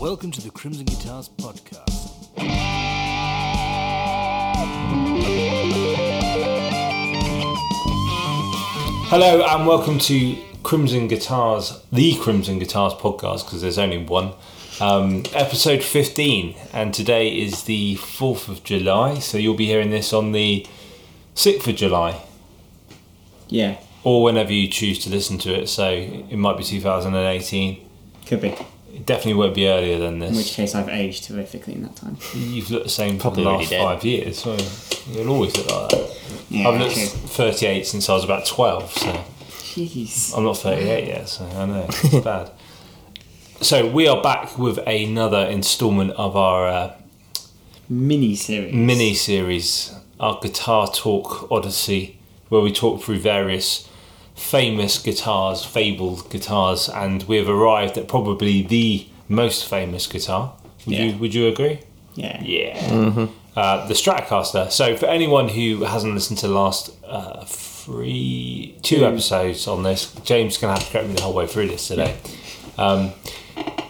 Welcome to the Crimson Guitars Podcast. Hello and welcome to Crimson Guitars, the Crimson Guitars podcast, because there's only one. Um, episode 15, and today is the 4th of July, so you'll be hearing this on the 6th of July, Yeah, or whenever you choose to listen to it. So it might be 2018. could be. It definitely won't be earlier than this. In which case, I've aged terrifically in that time. You've looked the same Probably for the already last did. five years, so you'll always look like that. Yeah, I've looked true. 38 since I was about 12, so. Jeez. I'm not 38 yet, so I know it's bad. So we are back with another instalment of our uh, Mini series. mini series, our Guitar Talk Odyssey, where we talk through various famous guitars, fabled guitars, and we have arrived at probably the most famous guitar. Would Yeah. you Would you agree? Yeah. Yeah. Uh, the Stratocaster. So for anyone who hasn't listened to the last uh, three, two Two. episodes on this, James is going to have to correct me the whole way through this today. Um,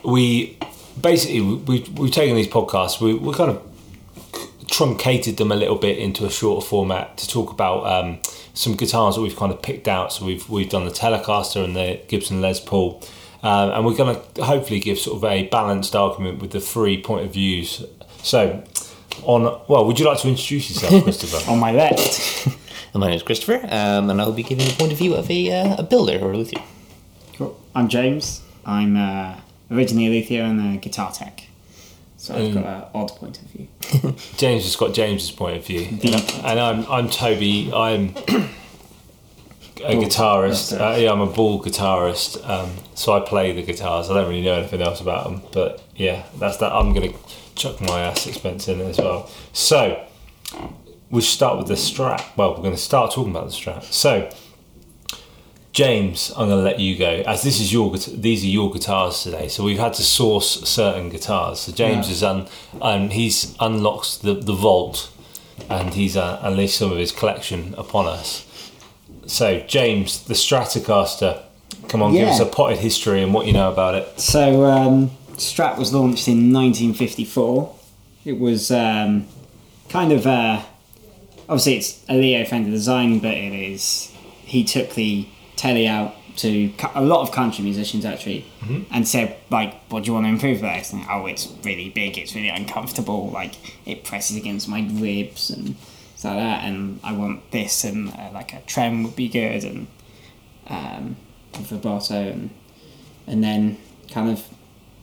we basically we we've taken these podcasts. We we kind of truncated them a little bit into a shorter format to talk about um, some guitars that we've kind of picked out. So we've we've done the Telecaster and the Gibson Les Paul, um, and we're going to hopefully give sort of a balanced argument with the three point of views. So, on well, would you like to introduce yourself, Christopher? On my left. My name is Christopher, um, and I'll be giving the point of view of a, uh, a builder or a luthier. Cool. I'm James. I'm uh, originally a luthier and a guitar tech. So I've got an odd point of view. James has got James's point of view, and, I- and I'm I'm Toby. I'm a Ball guitarist. Uh, yeah, I'm a ball guitarist. Um, so I play the guitars. I don't really know anything else about them, but yeah, that's that. I'm gonna chuck my ass expense in as well. So we should start with the Strat. Well, we're going to start talking about the Strat. So. James, I'm going to let you go as this is your these are your guitars today. So we've had to source certain guitars. So James Yeah. is un, um, he's unlocked the, the vault and he's uh, unleashed some of his collection upon us. So James, the Stratocaster, come on, give us a potted history and what you know about it. So, um, Strat was launched in 1954. It was um, kind of, uh, obviously, it's a Leo Fender design, but it is. He took the telly out to a lot of country musicians actually and said, like, what do you want to improve this? And, oh, it's really big, it's really uncomfortable, like, it presses against my ribs and stuff like that, and I want this, and uh, like a trem would be good, and um, vibrato, and and then kind of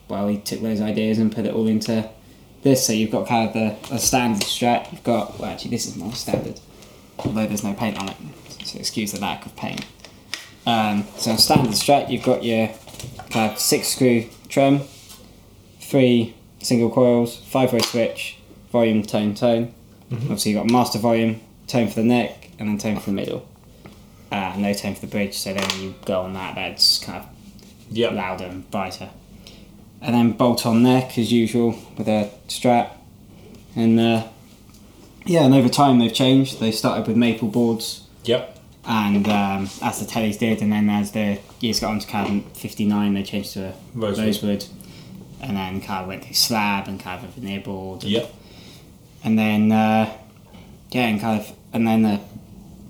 well he took those ideas and put it all into this. So you've got kind of the a standard strat you've got well actually this is more standard although there's no paint on it so excuse the lack of paint um, so on standard strat you've got your kind of six screw trem, three single coils five way switch volume tone tone obviously you've got master volume tone for the neck and then tone for the middle uh, no tone for the bridge so then you go on that that's kind of Yeah. louder and brighter. And then bolt on neck as usual with a Strat. And uh, yeah, and over time they've changed. They started with maple boards, Yep. And um, as the tellies did, and then as the years got on to kind 59, they changed to Rosewood. rosewood. And then kind of went to slab and kind of a veneer board. And, Yep. and then uh, yeah, and kind of and then the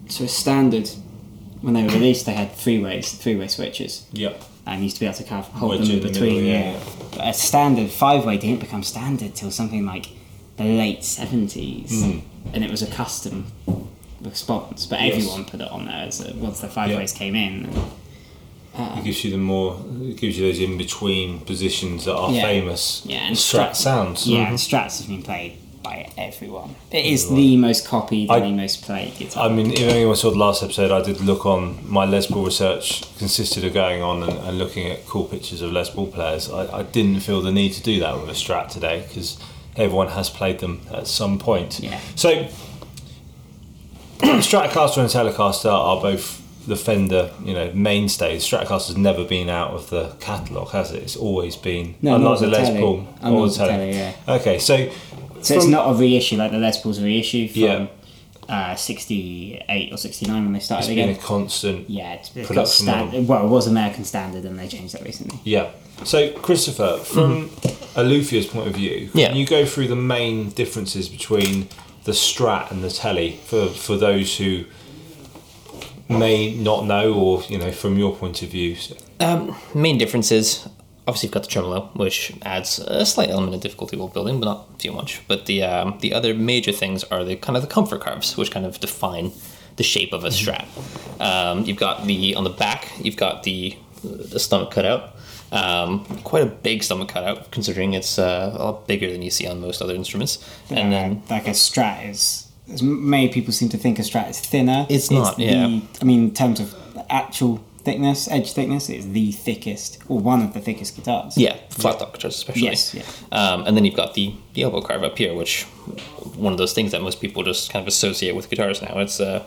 so a standard when they were released, they had three ways, three way switches Yep. and used to be able to kind of hold Wedge them in the between. middle, yeah, yeah, But a standard five way didn't become standard till something like the late seventies, Hmm. and it was a custom response. But Yes. everyone put it on there as a, once the five Yeah. ways came in. Uh, it gives you the more, it gives you those in between positions that are Yeah. famous. Yeah, and Strat Strat- sounds. Yeah, mm-hmm. and Strats have been played by everyone. It is the most copied I- and the most played guitar. I mean, if anyone saw the last episode, I did look on my Les Paul research consisted of going on and, and looking at cool pictures of Les Paul players. I, I didn't feel the need to do that with a Strat today because everyone has played them at some point. Yeah. So, Stratocaster and Telecaster are both the Fender, you know, mainstays. Stratocaster's never been out of the catalogue, has it? It's always been No, unlike not the the Les Paul or the the Tele. Tele, yeah. Okay, so so it's not a reissue like the Les Paul's a reissue from Yeah. uh, 68 or 69 when they started it's been again. a constant Yeah, it's, it's Production stand- well, it was American standard and they changed that recently. Yeah. So, Christopher, from Mm-hmm. a luthier's point of view, can Yeah. you go through the main differences between the Strat and the Telly for for those who may not know, or you know, from your point of view? Main differences. Obviously, you've got the tremolo, which adds a slight element of difficulty while building, but not too much. But the um, the other major things are the kind of the comfort carves, which kind of define the shape of a strat. Um, you've got the on the back, you've got the the stomach cutout. Um, quite a big stomach cutout, considering it's uh, a lot bigger than you see on most other instruments. And then like a strat is, as many people seem to think a strat is thinner. It's not, the, yeah. I mean, in terms of actual thickness, edge thickness, it's the thickest, or one of the thickest guitars. Yeah, flat top guitars especially. Yes, yeah. Um, and then you've got the, the elbow carve up here, which one of those things that most people just kind of associate with guitars now. It's uh,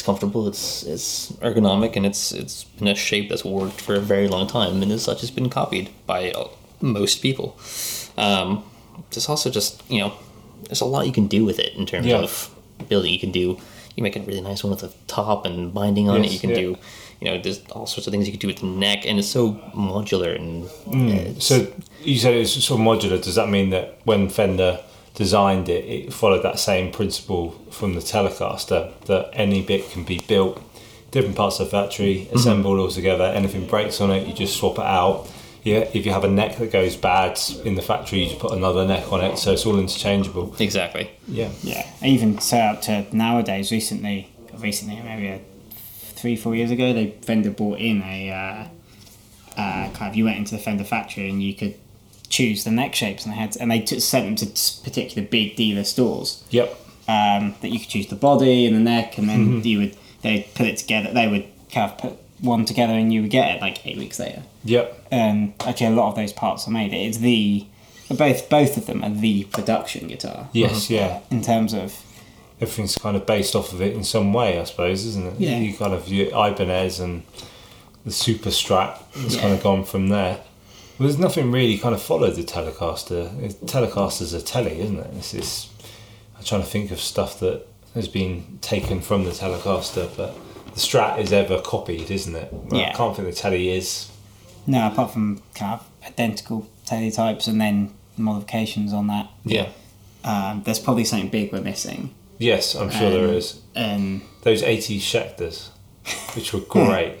it's comfortable, it's it's ergonomic, and it's it's in a shape that's worked for a very long time, and as such, has been copied by uh, most people. Um, there's also just you know, there's a lot you can do with it in terms Yeah. of building. You can do you make a really nice one with a top and binding on it. You can yeah. do you know, there's all sorts of things you can do with the neck, and it's so modular and uh, So you said it's so modular. Does that mean that when Fender designed it, it followed that same principle from the Telecaster that any bit can be built, different parts of the factory, assembled all together. Anything breaks on it, you just swap it out. Yeah, if you have a neck that goes bad in the factory, you just put another neck on it, so it's all interchangeable. exactly. Yeah, Yeah, even set up to nowadays. Recently, recently maybe three, four years ago, they Fender bought in a uh, uh, kind of. You went into the Fender factory and you could choose the neck shapes, and they had, and they took, sent them to particular big dealer stores yep, um, that you could choose the body and the neck, and then Mm-hmm. you would they put it together. They would kind of put one together, and you would get it like eight weeks later. yep, And actually, a lot of those parts are made. It's the both both of them are the production guitar yes, yeah. in terms of Everything's kind of based off of it in some way, I suppose, isn't it? Yeah. You kind of your Ibanez and the Super Strat has Yeah. kind of gone from there. Well, there's nothing really kind of followed the Telecaster. Telecaster's a telly, isn't it? It's. I'm trying to think of stuff that has been taken from the Telecaster, but the Strat is ever copied, isn't it? Well, I Yeah. can't think the telly is. No, apart from kind of identical teletypes and then modifications on that. Yeah. Um, there's probably something big we're missing. Yes, I'm sure there Um, is. Um, Those 80s Schecters, which were great.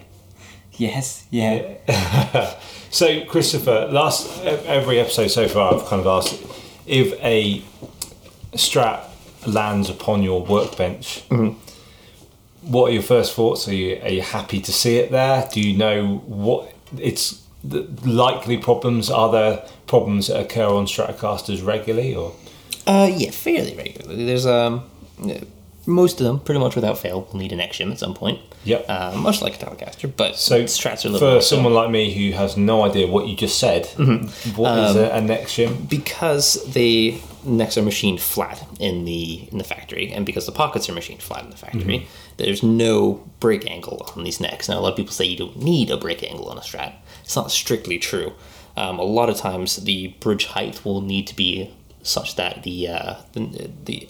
Yes, yeah. So, Christopher, last e- every episode so far, I've kind of asked if a Strat lands upon your workbench. What are your first thoughts? Are you are you happy to see it there? Do you know what its the likely problems? Are there problems that occur on Stratocasters regularly, or Uh, yeah, fairly regularly. There's um, yeah, most of them, pretty much without fail, will need an neck shim at some point. Yep. Uh, much like a Telecaster, but so? strats are a little for someone like me who has no idea what you just said, what is a, a neck shim? because the necks are machined flat in the in the factory, and because the pockets are machined flat in the factory, there's no break angle on these necks. Now, a lot of people say you don't need a break angle on a Strat. It's not strictly true. Um, a lot of times, the bridge height will need to be such that the uh, the, the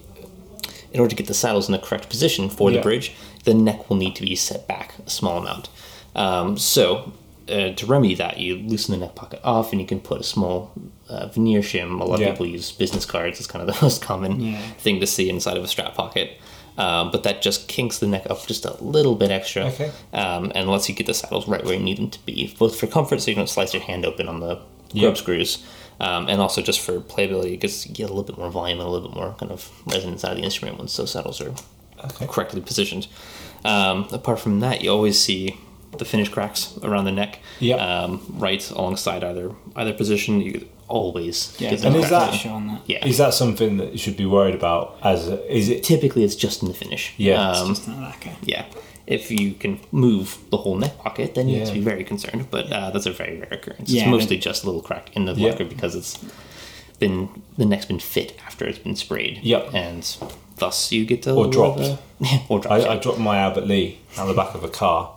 in order to get the saddles in the correct position for Yeah. the bridge, the neck will need to be set back a small amount. Um, so, uh, to remedy that, you loosen the neck pocket off and you can put a small uh, veneer shim. A lot of people use business cards, it's kind of the most common Yeah. thing to see inside of a Strat pocket. Um, but that just kinks the neck up just a little bit extra Okay. um, and lets you get the saddles right where you need them to be, both for comfort so you don't slice your hand open on the Yep. grub screws, um, and also just for playability because you get a little bit more volume and a little bit more kind of resonance out of the instrument once those saddles are Okay. correctly positioned. Um, apart from that, you always see the finish cracks around the neck, Yep. um, right alongside either either position. You always Yeah, get And them is cracks. that- pressure on that? yeah? Is that something that you should be worried about? As a, is it? Typically, it's just in the finish. Yeah, it's Um, It's not lacquer. yeah. If you can move the whole neck pocket, then you have to be very concerned. But uh, that's a very rare occurrence. Yeah, it's mostly but- just a little crack in the Yeah. lacquer because it's been the neck's been fit after it's been sprayed. Yep. And thus you get to Or dropped. a- or dropped. I, I dropped my Albert Lee out the back of a car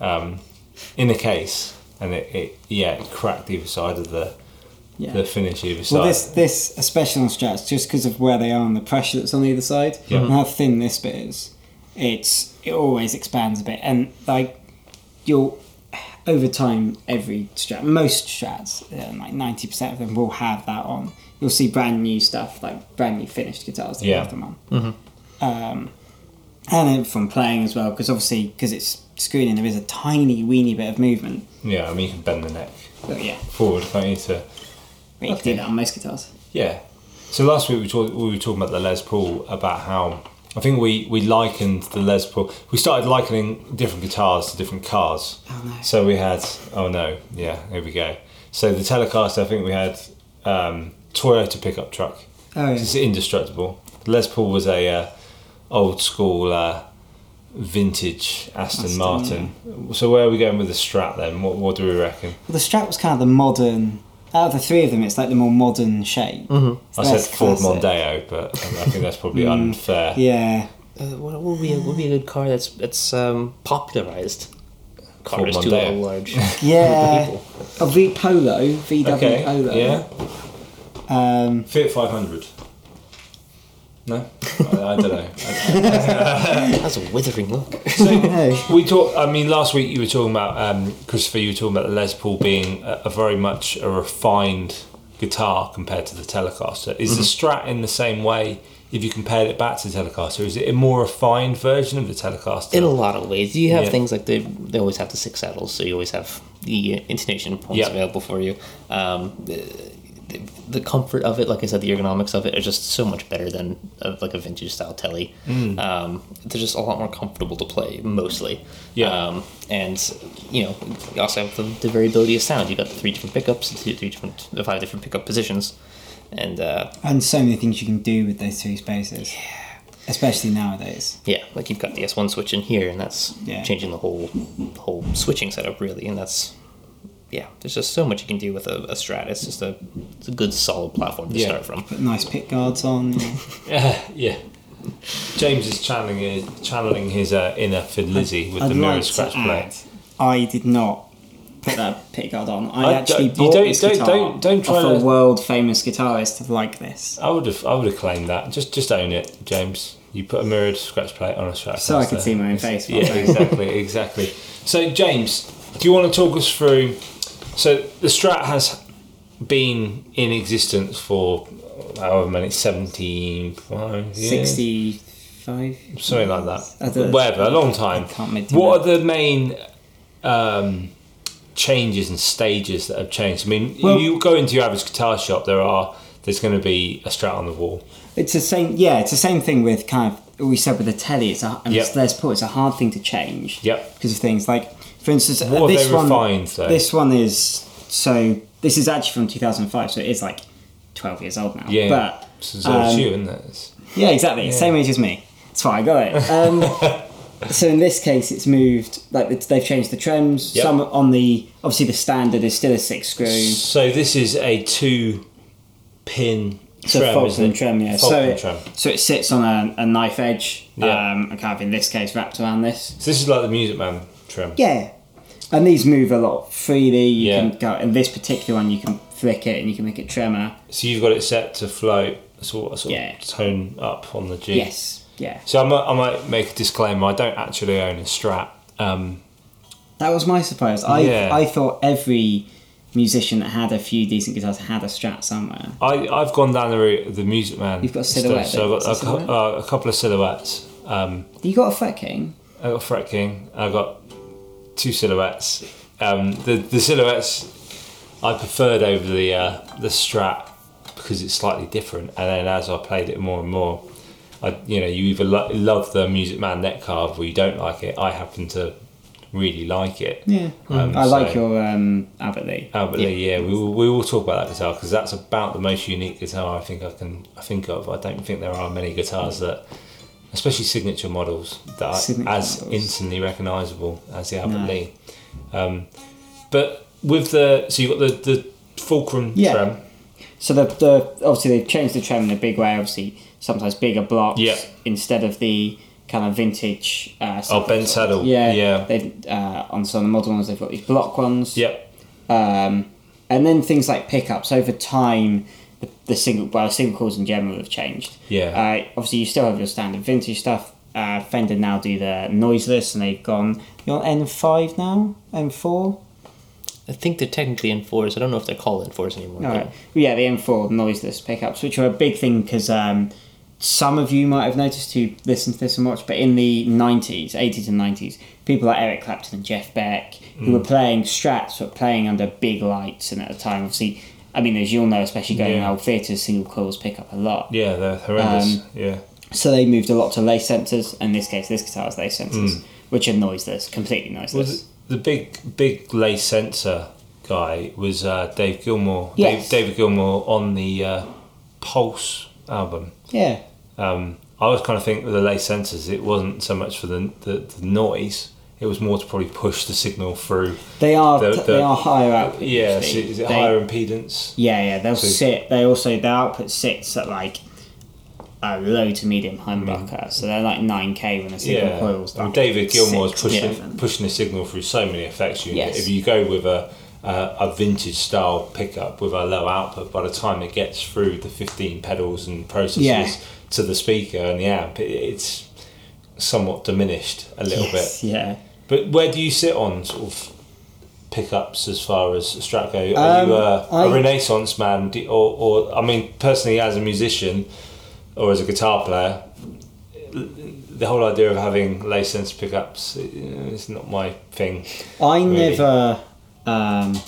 um, in a case, and it, it yeah it cracked either side of the Yeah. the finish either side. Well, this this especially on strats, just because of where they are and the pressure that's on either side, Yeah. and how thin this bit is, it's it always expands a bit, and like you'll over time, every strat, most strats, uh, like ninety percent of them will have that on. You'll see brand new stuff, like brand new finished guitars that Yeah. have them on. Um, and from playing as well, because obviously, because it's screening, there is a tiny weeny bit of movement. Yeah, I mean you can bend the neck yeah, forward, can't you? To but you can do that on most guitars. yeah. So last week we, talk, we were talking about the Les Paul about how I think we we likened the Les Paul. We started likening different guitars to different cars. Oh no. So we had oh no yeah here we go. So the Telecaster I think we had um, Toyota pickup truck. Oh yeah. It's indestructible. Les Paul was a uh, old school uh, vintage Aston, Aston, Martin. So where are we going with the Strat then? What, what do we reckon? Well, the Strat was kind of the modern. Out of the three of them, it's like the more modern shape. Mm-hmm. I said Ford Mondeo, but I think that's probably unfair. Yeah. Uh, what would be a, would be a good car that's that's um, popularized? Car Ford is too Mondeo. large. Yeah. A V Polo, VW Okay, Polo. yeah. Um, Fiat 500. No, I, I don't know. That's a withering look. no. We talked. I mean, last week you were talking about um, Christopher. You were talking about the Les Paul being a, a very much a refined guitar compared to the Telecaster. Is the Strat in the same way? If you compared it back to the Telecaster, is it a more refined version of the Telecaster? In a lot of ways, you have Yeah. things like they they always have the six saddles, so you always have the intonation points Yeah. available for you. Um, the, the, the comfort of it, like I said, the ergonomics of it are just so much better than uh, like a vintage style telly. Mm. Um, they're just a lot more comfortable to play, mostly. Yeah. Um, and you know, you also have the, the variability of sound. You've got the three different pickups, the three different, the five different pickup positions, and uh, And so many things you can do with those three spaces. Especially nowadays. Yeah, like you've got the S1 switch in here, and that's Yeah. changing the whole the whole switching setup really, and that's yeah. There's just so much you can do with a, a Strat. It's just a it's a good solid platform to Yeah. start from. Put nice pick guards on. you know. Yeah, yeah. James is channeling his, channeling his uh, inner Thin Lizzy with I'd the mirror like scratch plate. I did not put that pick guard on. I, I actually don't- bought don't- this don't- guitar don't- don't try off a world famous guitarist like this. I would have, I would have claimed that. Just, just own it, James. You put a mirrored scratch plate on a Strat. So I could see my own face. Yeah, exactly, exactly. So, James, do you want to talk us through? So, the Strat has been in existence for however many, 75 years? 65. something like that. Whatever, a long time. What are the main um, changes and stages that have changed? I mean, Well- you go into your average guitar shop, there are there's going to be a Strat on the wall. It's the same. Yeah, it's the same thing with kind of we said with the telly. It's a and Yep. it's Les Paul. It's a hard thing to change. Yep. Because of things like, for instance, What this they one. refined? This one is so. This is actually from 2005, so it is like 12 years old now. yeah, But so, it's um, you, isn't it? Yeah, exactly. Same age as me. That's why I got it. Um, so in this case, it's moved. Like they've changed the trems. Yep. Some on the obviously the standard is still a six screw. So this is a two pin So trem, fulcrum it? trem, yeah. fulcrum so, it, trem. so it sits on a, a knife edge, Yeah. um, kind of in this case wrapped around this. So this is like the Music Man trem. Yeah, and these move a lot freely. You Yeah. can go, and this particular one you can flick it and you can make it tremor. So you've got it set to float, sort of, sort Yeah. of tone up on the G. Yes, yeah. So I might, I might make a disclaimer. I don't actually own a Strat. Um, That was my surprise. I Yeah. I thought every musician that had a few decent guitars had a Strat somewhere. I, I've gone down the route of the Music Man. You've got a stuff, silhouette, So I've got a, a uh, a couple of silhouettes. Um, You got a Fret King? I got Fret King. I got two silhouettes. Um, the the silhouettes I preferred over the uh, the Strat because it's slightly different. And then as I played it more and more, I you know you either lo- love the Music Man neck carve or you don't like it. I happen to really like it. Yeah. Um, I like your um, Albert Lee. Albert Lee, yeah, we will, we will talk about that guitar because that's about the most unique guitar I think I can I think of. I don't think there are many guitars that, especially signature models, that are Signature as models. instantly recognisable as the Albert No. Lee. Um, but with the so you have got the the fulcrum Yeah. trem, So the, the obviously they've changed the trem in a big way. Obviously, sometimes bigger blocks Yeah. instead of the kind of vintage. Uh, Oh, bent saddle. Yeah, Yeah. They uh, on some of the modern ones they've got these block ones. Yep, Um, and then things like pickups over time. The, the single well single coils in general have changed. Yeah. Uh, obviously, you still have your standard vintage stuff. Uh, Fender now do the noiseless, and they've gone. You're on N five now, N four. I think they're technically in fours. I don't know if they're called in fours anymore. All but- right. Yeah, the M4 noiseless pickups, which are a big thing because um, some of you might have noticed who listen to this and watch, but in the 90s, 80s and 90s, people like Eric Clapton and Jeff Beck, who were playing strats, were playing under big lights, and at the time, obviously, I mean, as you'll know, especially going in Yeah. old theatres, single coils pick up a lot. Yeah, they're horrendous. Um, yeah. So they moved a lot to lace sensors. In this case, this guitar has lace sensors, which are noiseless, completely noiseless. Was it the big big lace sensor guy was uh, Dave Gilmour. Yes. Dave, David Gilmour on the uh, Pulse album. Yeah. Um, I was kind of thinking with the lace sensors, it wasn't so much for the, the, the noise. It was more to probably push the signal through. They are The- the- they are higher output. Yeah, so is it They- higher impedance? Yeah, yeah, they'll So- sit. They also their output sits at like a low to medium humbucker, so they're like nine k when the signal Yeah, coils. like David Gilmour's six, pushing yeah. pushing the signal through so many effects units. Yes. If you go with a uh, a vintage style pickup with a low output, by the time it gets through the fifteen pedals and processes Yeah. to the speaker and the amp, it, it's somewhat diminished a little Yes, bit. Yeah. But where do you sit on sort of pickups as far as Strat go? Are Um, you a, a I- Renaissance man, Do- or, or I mean, personally as a musician or as a guitar player, the whole idea of having lace sensor pickups is not my thing. I Really? never um,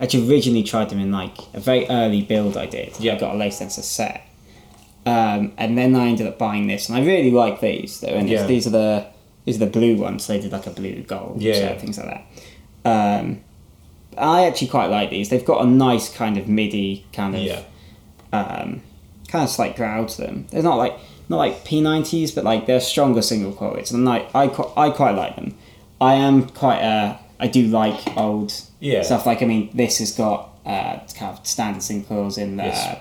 actually originally tried them in like a very early build I did. Yeah. I got a lace sensor set. Um, and then I ended up buying this, and I really like these. Though, and Yeah. these are the are the blue ones. So they did like a blue gold, Yeah, things like that. Um, I actually quite like these. They've got a nice kind of MIDI kind of Yeah. um, kind of slight growl to them. They're not like not like P90s, but like they're stronger single coils, and like I I quite like them. I am quite uh I do like old Yeah. stuff. Like I mean, this has got uh, kind of standard single coils in uh, Yes.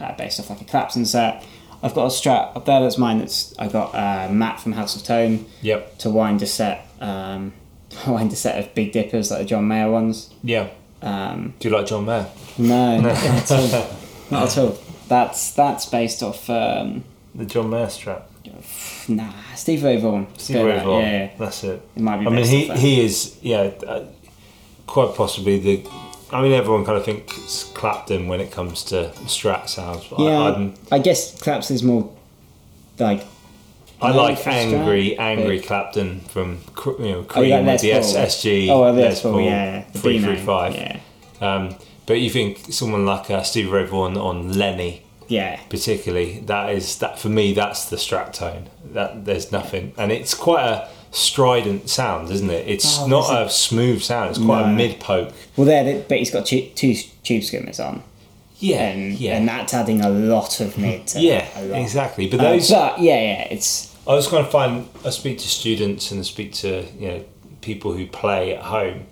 uh, based off like a Clapton set. I've got a Strat up there that's mine. That's I got uh, Matt from House of Tone Yep. to wind a set. Um, wind a set of Big Dippers like the John Mayer ones. Yeah. Um, Do you like John Mayer? no, not at all. Not at all. That's that's based off. Um, The John Mayer Strat. Nah, Stevie Ray Vaughan. Stevie Ray Vaughan. Yeah, yeah. That's it. It might be I mean, he, he is, yeah, uh, quite possibly the. I mean, everyone kind of thinks Clapton when it comes to Strat sounds. But Yeah, I, I, guess Claps is more like. I like for Strat, angry, angry but- Clapton from you know Oh, like with the? SSG. Oh, well, Les Paul, yeah. three Dino, five. Yeah, Um, but you think someone like uh, Stevie Ray Vaughan on Lenny, yeah. particularly, that is that for me. That's the Strat tone. That there's nothing, and it's quite a strident sound, isn't it? It's Oh, not is a smooth sound. It's quite a mid poke. Well, there, but he's got two Tube Screamers on, Yeah, and yeah, and that's adding a lot of mid. Yeah, lot. exactly. But Uh, those, but yeah, yeah, it's I was going to find. I speak to students and I speak to you know people who play at home,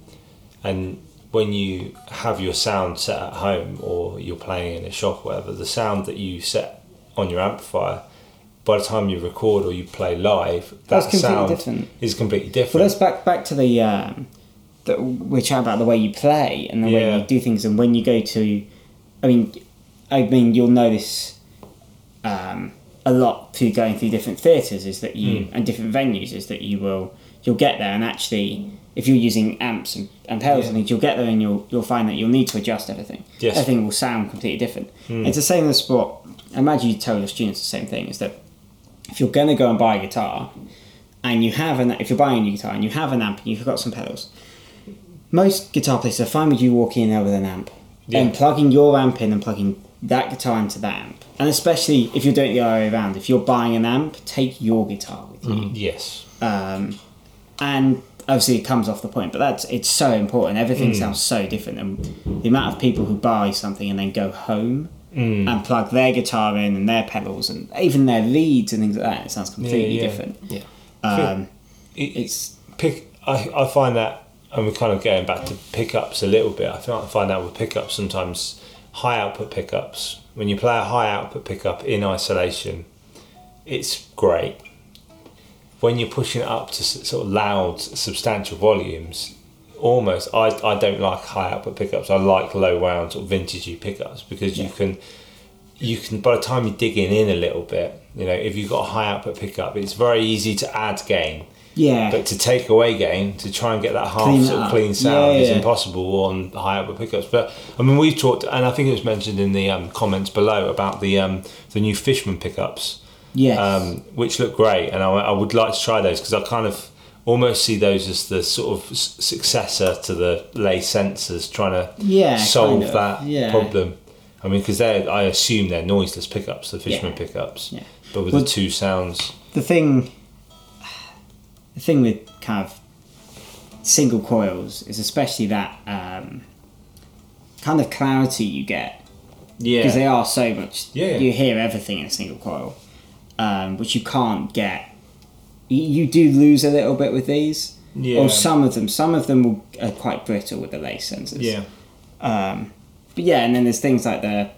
and when you have your sound set at home or you're playing in a shop, or whatever, the sound that you set on your amplifier, by the time you record or you play live, that completely sound different. is completely different. Well, let's back back to the, um, the we chat about the way you play and the way you do things, and when you go to, I mean, I mean, you'll notice um, a lot through going through different theatres is that you Hmm. and different venues is that you will you'll get there and actually if you're using amps and, and pedals and things you'll get there and you'll you'll find that you'll need to adjust everything. Yes. Everything will sound completely different. It's the same in the sport. I imagine you tell your students the same thing is that if you're going to go and buy a guitar and you have an if you're buying a new guitar and you have an amp and you've got some pedals most guitar players are fine with you walking in there with an amp Yeah. and plugging your amp in and plugging that guitar into that amp. And especially if you're doing it the other way around if you're buying an amp take your guitar with you. Yes, um, and obviously it comes off the point but that's it's so important. Everything sounds so different and the amount of people who buy something and then go home and plug their guitar in and their pedals and even their leads and things like that it sounds completely yeah. different Yeah. um, It- it's pick. I, I find that, and we're kind of going back to pickups a little bit. I feel I find that with pickups sometimes high output pickups. When you play a high output pickup in isolation, it's great. When you're pushing it up to sort of loud, substantial volumes, almost I, I don't like high output pickups. I like low wound sort of vintagey pickups because you can you can by the time you're digging in a little bit, you know, if you've got a high output pickup, it's very easy to add gain. Yeah. But to take away gain, to try and get that half Clean sort of clean sound Yeah, is impossible on high output pickups. But I mean, we've talked, and I think it was mentioned in the um, comments below about the um, the new Fishman pickups, yes. um, which look great, and I, I would like to try those because I kind of almost see those as the sort of successor to the lace sensors, trying to Yeah, solve kind of, that yeah. problem. I mean, because they, I assume they're noiseless pickups, the Fishman Yeah. pickups, Yeah. but with Well- the two sounds. the thing the thing with kind of single coils is especially that um, kind of clarity you get Yeah, because they are so much Yeah. you hear everything in a single coil um, which you can't get you, you do lose a little bit with these Yeah. or some of them some of them are quite brittle with the lace sensors yeah, um, but yeah, and then there's things like the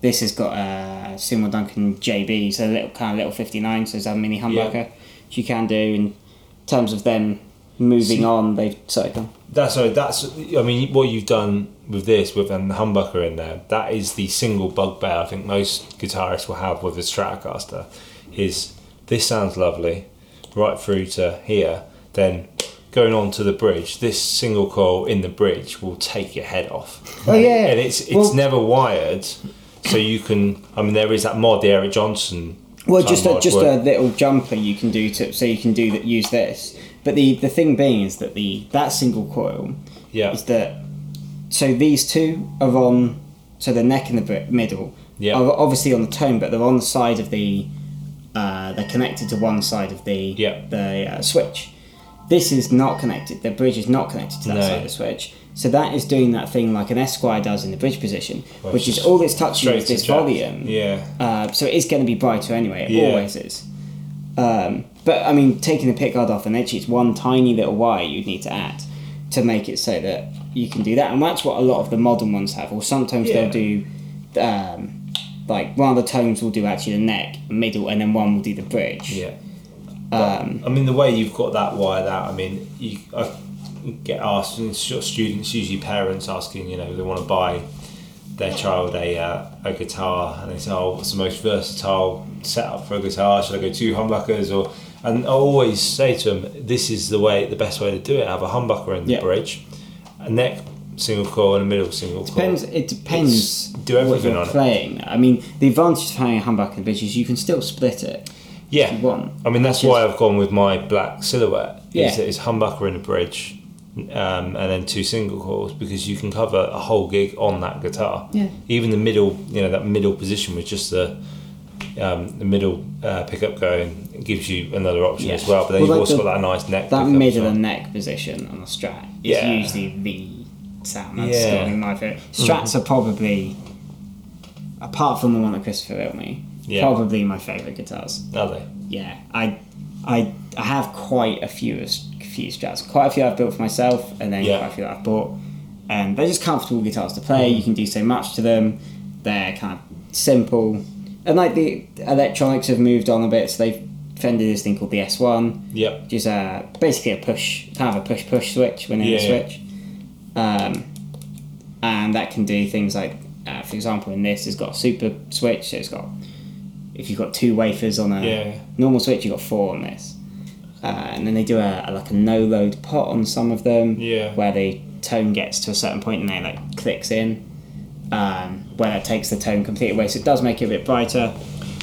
this has got a Seymour Duncan JB, so a little kind of little 59, so it's a mini humbucker, which you can do in terms of them moving See- on. They've go on. That's so. That's I mean, what you've done with this, with an humbucker in there, that is the single bugbear I think most guitarists will have with a Stratocaster. Is this sounds lovely, right through to here. Then going on to the bridge, this single coil in the bridge will take your head off. Oh, yeah. and it's it's Well- never wired, so you can. I mean, there is that mod, the Eric Johnson. Well, just a, just where- a little jumper you can do to so you can do that. Use this, but the the thing being is that the that single coil yeah, is that so these two are on so the neck in the middle Yeah. are obviously on the tone but they're on the side of the they're connected to one side of the the uh, switch this is not connected the bridge is not connected to that No. side of the switch so that is doing that thing like an Esquire does in the bridge position Well, which is all it's touching is this volume Yeah, uh, so it is going to be brighter anyway. It Yeah. always is. Um, but I mean, taking the pickguard off and actually it's one tiny little wire you'd need to add to make it so that you can do that, and that's what a lot of the modern ones have. Or sometimes Yeah. they'll do, um, like one of the tones will do actually the neck, middle, and then one will do the bridge. yeah. Um, I mean, the way you've got that wired out, I mean, you I get asked, and it's sort of students, usually parents asking, you know, they want to buy their child a, uh, a guitar, and they say, oh, what's the most versatile setup for a guitar? Should I go two humbuckers? Or, and I always say to them, this is the way, the best way to do it. Have a humbucker in the Yeah. bridge, a neck single coil, and a middle single coil. Depends. It depends. do what everything you're on it. playing. I mean, the advantage of having a humbucker bridge is you can still split it Yeah. if you want. I mean, that's why I've gone with my black silhouette. Yeah. Is it's humbucker in a bridge, um, and then two single coils because you can cover a whole gig on that guitar. Yeah. Even the middle, you know, that middle position with just the um, the middle uh, pickup going gives you another option Yeah. as well. But then Well, you've like also the- got that nice neck. That middle and neck position on the Strat is Yeah. usually the sound. That's Yeah. my favourite. Strats are probably, apart from the one that Christopher built me, Yeah. probably my favourite guitars. Are they? Yeah, I, I, I have quite a few few Strats. Quite a few I've built for myself, and then Yeah. quite a few I've bought. And they're just comfortable guitars to play. You can do so much to them. They're kind of simple, and like the electronics have moved on a bit. So they've Fender this thing called the S One Yep. which is uh, basically a push, kind of a push push switch when Yeah, a yeah. switch, um, and that can do things like, uh, for example, in this, it's got a super switch. So it's got if you've got two wafers on a Yeah. normal switch, you've got four on this, uh, and then they do a, a like a no load pot on some of them, Yeah. where the tone gets to a certain point and then like clicks in, um, where it takes the tone completely away. So it does make it a bit brighter.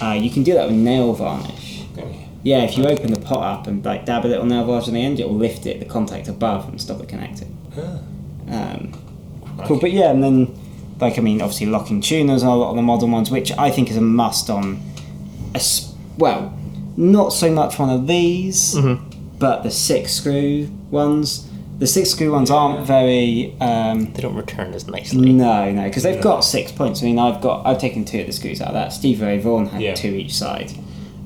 Uh, you can do that with nail varnish. Okay. Yeah, if you open the pot up and like dab a little nail varnish on the end, it will lift it, the contact above, and stop it connecting. Um, cool, but yeah, and then like I mean, obviously locking tuners are a lot of the modern ones, which I think is a must on. A s- well, not so much one of these, but the six screw ones. The six screw ones aren't very. Um, They don't return as nicely. no, no, because they've got six points. I mean, I've got I've taken two of the screws out of that. Stevie Ray Vaughan had Yeah. two each side,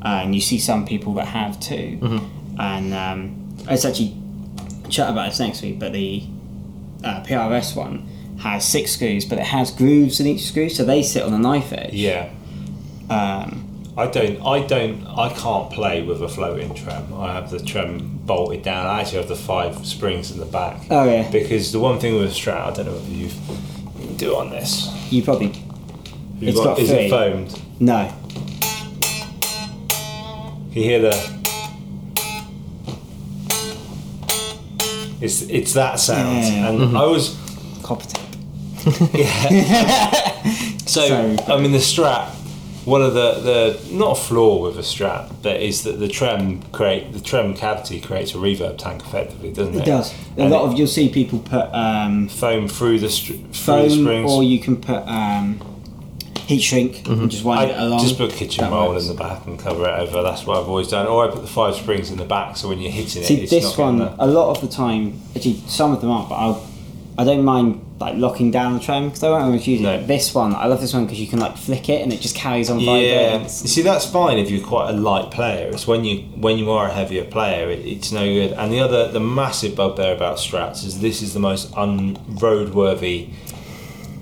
uh, and you see some people that have 2 And um, let's actually chat about this next week. But the uh, PRS one has six screws, but it has grooves in each screw, so they sit on a knife edge. Yeah. Um, I don't. I don't. I can't play with a floating trem. I have the trem bolted down. I actually have the five springs in the back. oh yeah, Because the one thing with a Strat, I don't know if you do on this. you probably You've It's got is three. it foamed? no. Can you hear the? It's it's that sound, Yeah. and I was Copper tape. so, So- I mean the Strat. One of the, the not a flaw with a Strat, but is that the trem create the trem cavity creates a reverb tank effectively, doesn't it? It does. A And lot of you'll see people put um, foam through the str- through the foam, springs. or you can put um, heat shrink and just wind it I along. just put kitchen That roll works. in the back and cover it over. That's what I've always done. Or I put the five springs in the back, so when you're hitting it, See this not one, a lot of the time, actually some of them aren't, but I'll, I don't mind like locking down the trem because I won't always use it. No. This one, I love this one because you can like flick it and it just carries on Yeah, vibrating. you see that's fine if you're quite a light player. It's when you when you are a heavier player, it, it's no good. And the other, the massive bugbear about Strats is this is the most unroadworthy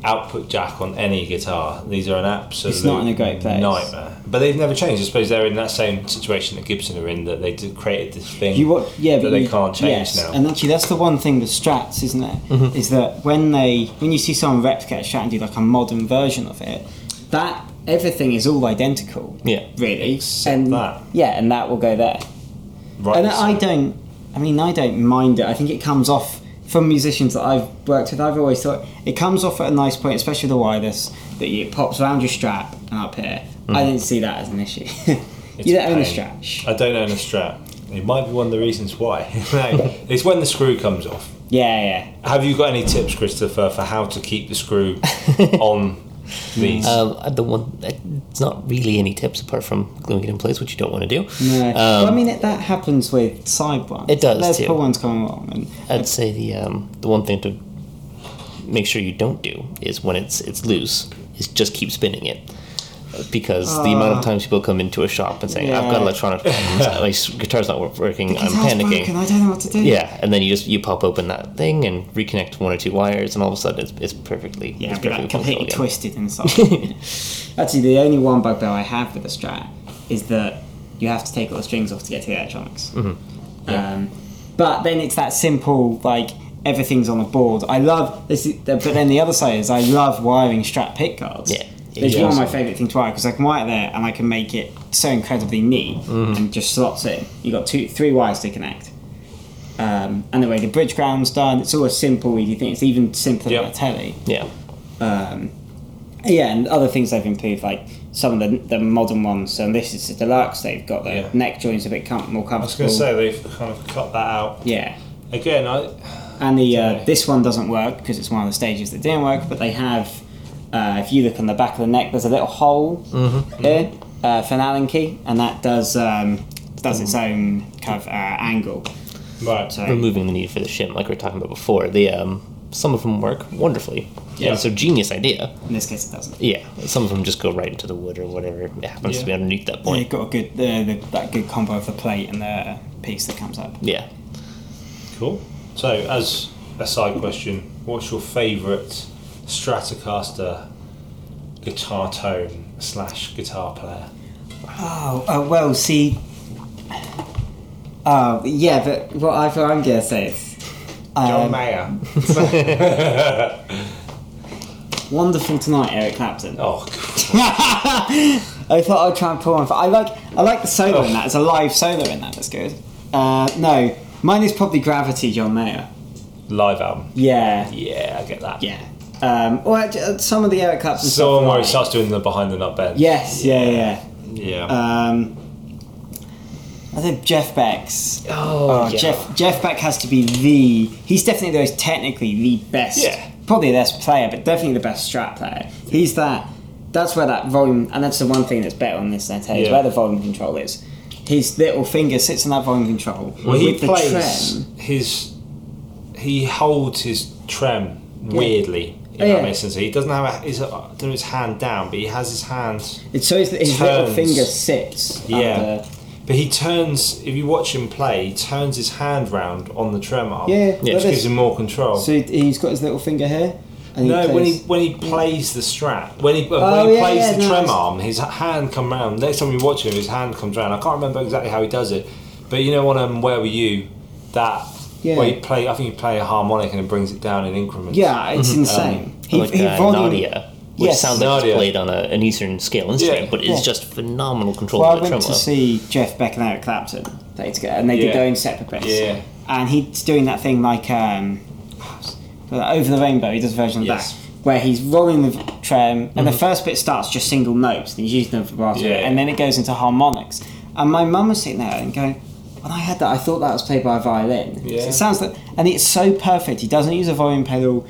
output jack on any guitar. These are an absolute It's not in a great place. nightmare. But they've never changed. I suppose they're in that same situation that Gibson are in that they created this thing You what? Yeah, that but they you- can't change yes. now. And actually, that's the one thing with Strats, isn't it? Is Mm-hmm. that when they when you see someone replicate a Strat and do like a modern version of it, that everything is all identical. Yeah. Really. Except and that. yeah, and that will go there. right, and I don't. I mean, I don't mind it. I think it comes off from musicians that I've worked with. I've always thought it comes off at a nice point, especially the wireless that it pops around your strap and up here. I mm. didn't see that as an issue. It's you don't own a strap. I don't own a strap. It might be one of the reasons why. it's when the screw comes off. Yeah, yeah. Have you got any tips, Christopher, for how to keep the screw on Um, uh, the one, it's not really any tips apart from gluing it in place, which you don't want to do. No, Um, well, I mean it, that happens with side ones. It does, There's too. pull ones coming along, and I'd say the um, the one thing to make sure you don't do is when it's it's loose, is just keep spinning it. Because the amount of times people come into a shop and say, "I've got Yeah. electronic problems, my guitar's not wor- working, I'm panicking." broken, I don't know what to do. Yeah, and then you just you pop open that thing and reconnect one or two wires, and all of a sudden it's, it's perfectly Yeah, it's it'd perfectly like completely functional twisted inside. Actually, the only one bugbear I have with the Strat is that you have to take all the strings off to get to the electronics. Mm-hmm. Um, but then it's that simple, like everything's on the board. I love this, is, but then the other side is I love wiring Strat pick guards. Yeah. It's Yeah. one of my favourite things to wire because I can wire it there and I can make it so incredibly neat Mm-hmm. and just slots in. You've got two, three wires to connect. Um, and the way the bridge ground's done, it's all a simple, easy thing. It's even simpler than a telly. Yeah, Um, yeah, and other things they've improved, like some of the, the modern ones. So this is the deluxe. They've got the Yeah. neck joints a bit com- more comfortable. I was going to say they've kind of cut that out. yeah, Again, I and the uh, this one doesn't work because it's one of the stages that didn't work. But they have, uh, if you look on the back of the neck, there's a little hole here uh, for an Allen key, and that does um, does its own kind of uh, angle. right. So removing the need for the shim, like we were talking about before. The um, some of them work wonderfully. Yeah. Yeah, it's a genius idea. in this case, it doesn't. Yeah, some of them just go right into the wood or whatever it happens Yeah. to be underneath that point. Yeah, you've got a good uh, the, that good combo of the plate and the piece that comes up. Yeah. Cool. So, as a side question, what's your favourite Stratocaster guitar tone slash guitar player? Oh, uh, well, see. Oh, yeah, but what I, what I'm going to say is. John Um, Mayer. Wonderful Tonight, Eric Clapton. Oh, I thought I'd try and pull one. For, I like I like the solo Oh. in that. It's a live solo in that. That's good. Uh, no, mine is probably Gravity, John Mayer. live album. Yeah, Yeah, I get that. yeah. Um, or uh, some of the Eric Clapton So one stuff. where he starts doing the behind the nut bend. Yes, yeah, yeah. Yeah. Um, I think Jeff Beck's. Oh, yeah. Jeff Jeff Beck has to be the. He's definitely the most technically the best. Yeah. Probably the best player, but definitely the best strat player. He's that. That's where that volume, and that's the one thing that's better on this. I tell you, is Yeah. where the volume control is. His little finger sits on that volume control well, he plays trem. his. He holds his trem weirdly. If Oh, that makes sense. He doesn't have a, his, I don't know his hand down, but he has his hand. It's so his, his little finger sits. Yeah. Under, But he turns. If you watch him play, he turns his hand round on the trem arm. Yeah, which like gives him more control. so he, he's got his little finger here. And no, when he plays- when he plays the Strat, when he uh, Oh, when he yeah, plays yeah, the no, trem arm, his hand come round. Next time you watch him, his hand comes round. I can't remember exactly how he does it, but you know on um, Where Were You, that Yeah. where you play, I think you play a harmonic and it brings it down in increments. Yeah, it's insane. Or like uh, volume- Nadia, which Yes. sounds like Nadia. it's played on a, an Eastern scale instrument, Yeah. but it's Yeah. just phenomenal control Well, I of the went tremolo. to see Jeff Beck and Eric Clapton play together, and they did Yeah. their own separate bits. Yeah. and he's doing that thing like um, over the rainbow. He does a version of Yes. that where he's rolling the trem, and the first bit starts just single notes, and he's using them for vibrato, Yeah. and then it goes into harmonics. And my mum was sitting there and going, when I heard that, I thought that was played by a violin. Yeah. So it sounds like, and it's so perfect. He doesn't use a volume pedal,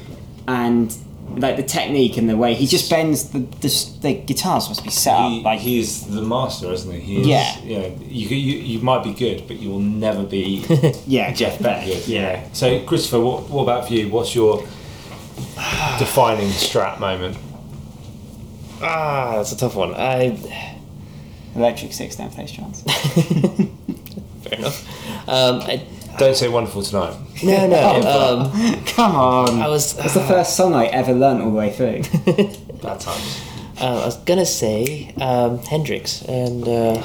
and like the technique and the way he just bends the the, the guitars must be set up He, like he's the master, isn't he? he is, Yeah. You know, you, you you might be good, but you will never be yeah Jeff Beck. Yeah. Yeah. So, Christopher, what, what about for you? What's your defining strat moment? Ah, that's a tough one. I Electric six down face drums. Fair enough. Um, I, Don't say wonderful tonight. no, no. Um, Come on. I was. That's the first song I ever learnt all the way through. Bad times. Uh, I was gonna say um, Hendrix and uh,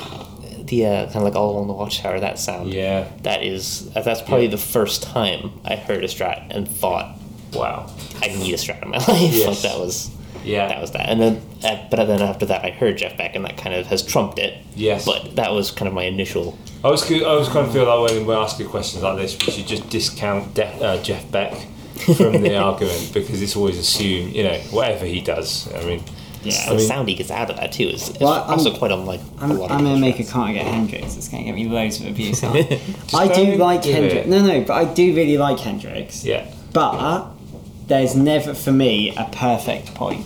the uh, kind of like all along the watchtower. That sound. Yeah. That is. uh, That's probably Yeah. the first time I heard a strat and thought Wow. I need a strat in my life. Yes. Like that was. Yeah. That was that, and then, uh, but then after that, I heard Jeff Beck, and that kind of has trumped it. Yes. But that was kind of my initial. I was, I was kind of feel like when we ask you questions like this, we should just discount De- uh, Jeff Beck from the argument because it's always assumed, you know, whatever he does. I mean, Yeah. the mean- sound he gets out of that too is, is Well, I'm- also quite unlike a I'm, I'm gonna make a strats. can't get Hendrix. It's gonna get me loads of abuse. aren't I I do like do Hendrix. it. No, no, but I do really like Hendrix. yeah. But there's never for me a perfect point.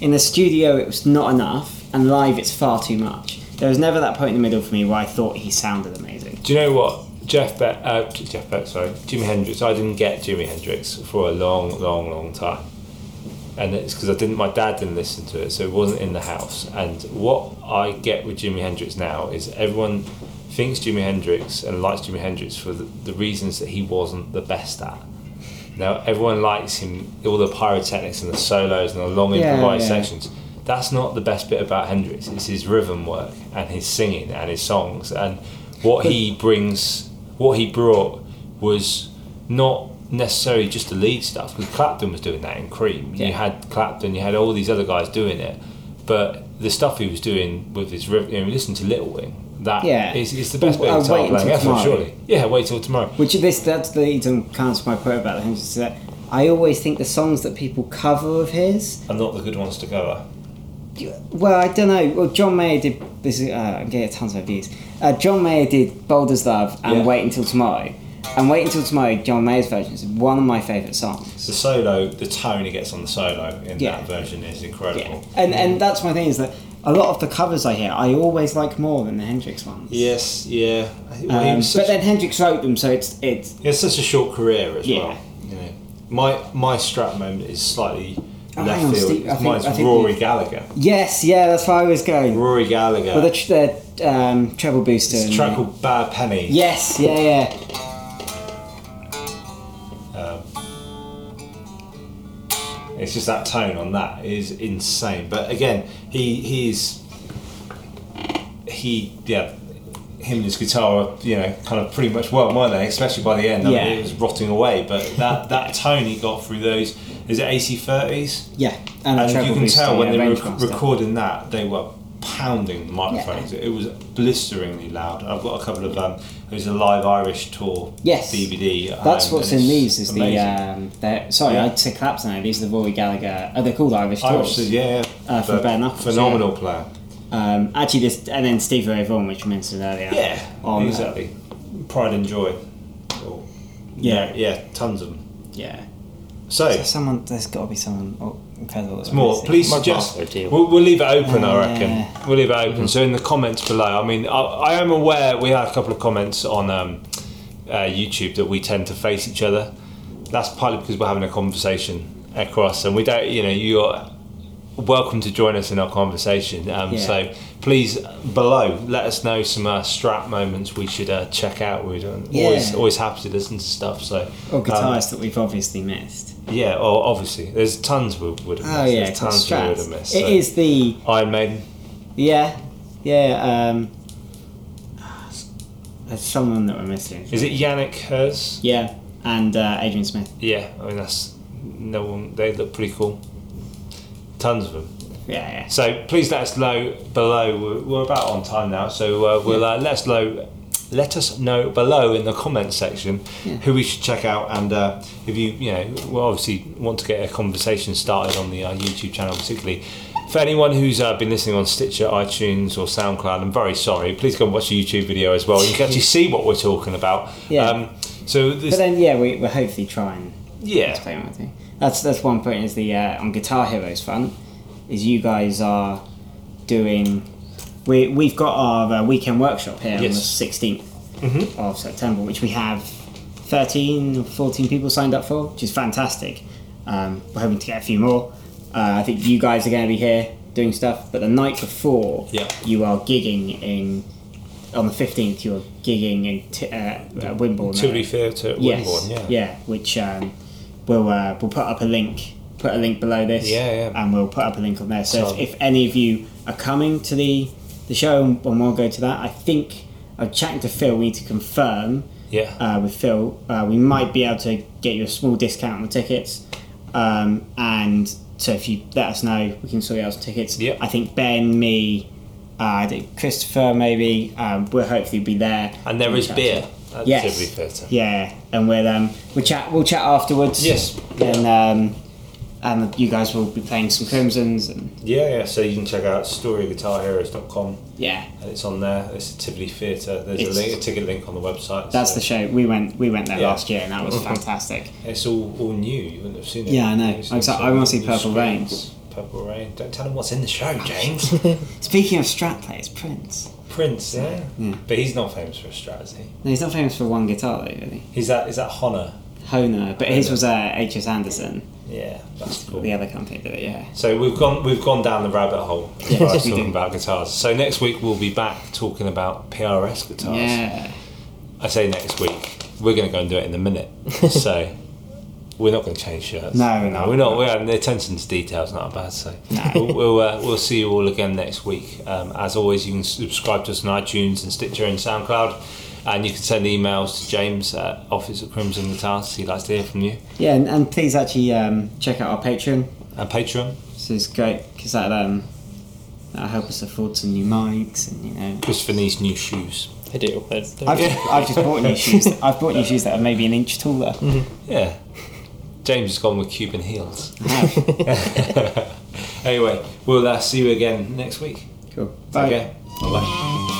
In the studio, it was not enough, and live, it's far too much. There was never that point in the middle for me where I thought he sounded amazing. Do you know what? Jeff Beck, uh, Jeff Beck, sorry, Jimi Hendrix. I didn't get Jimi Hendrix for a long, long, long time, and it's because I didn't. My dad didn't listen to it, so it wasn't in the house. And what I get with Jimi Hendrix now is everyone thinks Jimi Hendrix and likes Jimi Hendrix for the, the reasons that he wasn't the best at. Now everyone likes him, all the pyrotechnics and the solos and the long Yeah, improvised yeah. sections. That's not the best bit about Hendrix. It's his rhythm work and his singing and his songs and what he brings. What he brought was not necessarily just the lead stuff because Clapton was doing that in Cream. You had Clapton, you had all these other guys doing it, but the stuff he was doing with his rhythm. You know, listen to Little Wing. That Yeah. is, is the best bit Uh, of guitar Wait playing ever, surely. Yeah, wait till tomorrow. Which this that's the leads on kind of my point about Hendrix. Is that I always think the songs that people cover of his are not the good ones to cover. Well, I don't know. Well, John Mayer did this. Uh, I'm getting tons of views. Uh, John Mayer did "Bold as Love" and Yeah. "Wait Until Tomorrow." And "Wait Until Tomorrow," John Mayer's version is one of my favourite songs. The solo, the tone he gets on the solo in Yeah. that version is Yeah, incredible. and and that's my thing is that a lot of the covers I hear, I always like more than the Hendrix ones. Yes, yeah. Well, Um, but then Hendrix wrote them, so it's it's had such a short career as Yeah. well. You know, my my strat moment is slightly Oh, left on, field. Steve, I think- Mine's I think Rory Gallagher. yes, yeah, that's where I was going. Rory Gallagher. With the, the um, treble booster. it's a track called Bad Penny. Yes, yeah, yeah. It's just that tone on that is insane. But again, he he's he yeah. Him and his guitar, you know, kind of pretty much well, weren't they? Especially by the end, I Yeah. mean, it was rotting away. But that, that tone he got through those, is it AC30s? Yeah, and, and you can tell when they were rec- recording that they were pounding the microphones. It was blisteringly loud. I've got a couple of um, there's a live Irish tour Yes. DVD. That's what's in these is amazing. the um, they're- sorry Yeah. I'd say Clapton. now, These are the Rory Gallagher. Oh, they're called Irish Irish, tours. yeah, Uh, for Knuckles, phenomenal player. Um, actually, this and then Stevie Ray Vaughan, which we mentioned earlier. Yeah, On, uh, exactly. Pride and Joy. Or- Yeah. yeah, tons of them. Yeah. So There's someone. There's got to be someone oh, incredible. that's more. missing. Please suggest. We'll, we'll leave it open. I reckon Yeah. we'll leave it open. So in the comments below, I mean, I, I am aware we had a couple of comments on um, uh, YouTube that we tend to face each other. That's partly because we're having a conversation across, and we don't. You know, you're welcome to join us in our conversation. Um, Yeah. So please below let us know some uh, strat moments we should uh, check out. We're always Yeah. always happy to listen to stuff. So Or um, that we've obviously missed. yeah, well, obviously, there's tons we would have missed. Oh yeah, there's tons we would have missed. It so. is the Iron Maiden. yeah, yeah. Um, there's someone that we're missing. Is it Janick Gers? Yeah, and uh, Adrian Smith. Yeah, I mean that's no one. They look pretty cool. Tons of them. Yeah, yeah. So please let us know below. We're, we're about on time now, so uh, we'll uh, let us know let us know below in the comments section who we should check out, and uh, if you you know, we obviously want to get a conversation started on the uh, YouTube channel, particularly. For anyone who's uh, been listening on Stitcher, iTunes, or SoundCloud, I'm very sorry. Please go and watch the YouTube video as well. You can actually see what we're talking about. Yeah. Um, so this, But then, yeah, we, we'll hopefully try and yeah, explain what I think. That's that's one point. Is the uh, on Guitar Heroes front is you guys are doing. We we've got our uh, weekend workshop here Yes. on the 16th of September, which we have 13 or 14 people signed up for, which is fantastic. Um, we're hoping to get a few more. Uh, I think you guys are going to be here doing stuff, but the night before, Yeah. you are gigging in. On the 15th, you're gigging in t- uh, Wimborne. Tivoli Theatre at Yes. Wimborne, yeah. which um, we'll uh, we'll put up a link, put a link below this, Yeah, yeah. and we'll put up a link on there. So, So- if, if any of you are coming to the the show and, to go to that, I think I'm chatting to Phil. We need to confirm Yeah. uh, with Phil. Uh, we might be able to get you a small discount on the tickets, um, and so if you let us know, we can sort out some tickets. Yeah. I think Ben, me. Uh, I think Christopher maybe um, will hopefully be there. and there is We'll beer to- at Yes. Tivoli Theatre. yeah, and we'll um we'll chat we'll chat afterwards. Yes. And um and you guys will be playing some crimsons and Yeah, yeah. So you can check out storyguitarheroes.com yeah. and it's on there. It's a Tivoli Theatre. There's It's- a link, a ticket link on the website. That's so the show. We went we went there Yeah. last year and that was fantastic. It's all, all new. You wouldn't have seen it. Yeah, I know. So I wanna see Purple Rain. Purple Rain. Don't tell them what's in the show, James. Speaking of Strat players, Prince. Prince, yeah. Yeah. But he's not famous for a strat, is he? No, he's not famous for one guitar though, really. He's that is that Hohner? Hohner, but his was uh, HS Anderson. Yeah, that's cool. The other company did it, yeah. So we've gone we've gone down the rabbit hole Yes, by we talking about guitars. So next week we'll be back talking about PRS guitars. Yeah. I say next week. We're going to go and do it in a minute. so we're not going to change shirts. No, we're not. We're not. We're the attention to detail is not bad. So No. we'll we'll, uh, we'll see you all again next week. Um, as always, you can subscribe to us on iTunes and Stitcher and SoundCloud. And you can send emails to James at office at Crimson Guitars. He'd like to hear from you. Yeah, and, and please actually um, check out our Patreon. And Patreon, So it's great because that um that'll help us afford some new mics and you know Christopher needs new shoes. I do. They're- they're I've just, I've just bought new shoes. I've bought new shoes that are maybe an inch taller. Yeah. James has gone with Cuban heels. Anyway, we'll uh, see you again next week. Cool. Bye. Okay. Bye bye.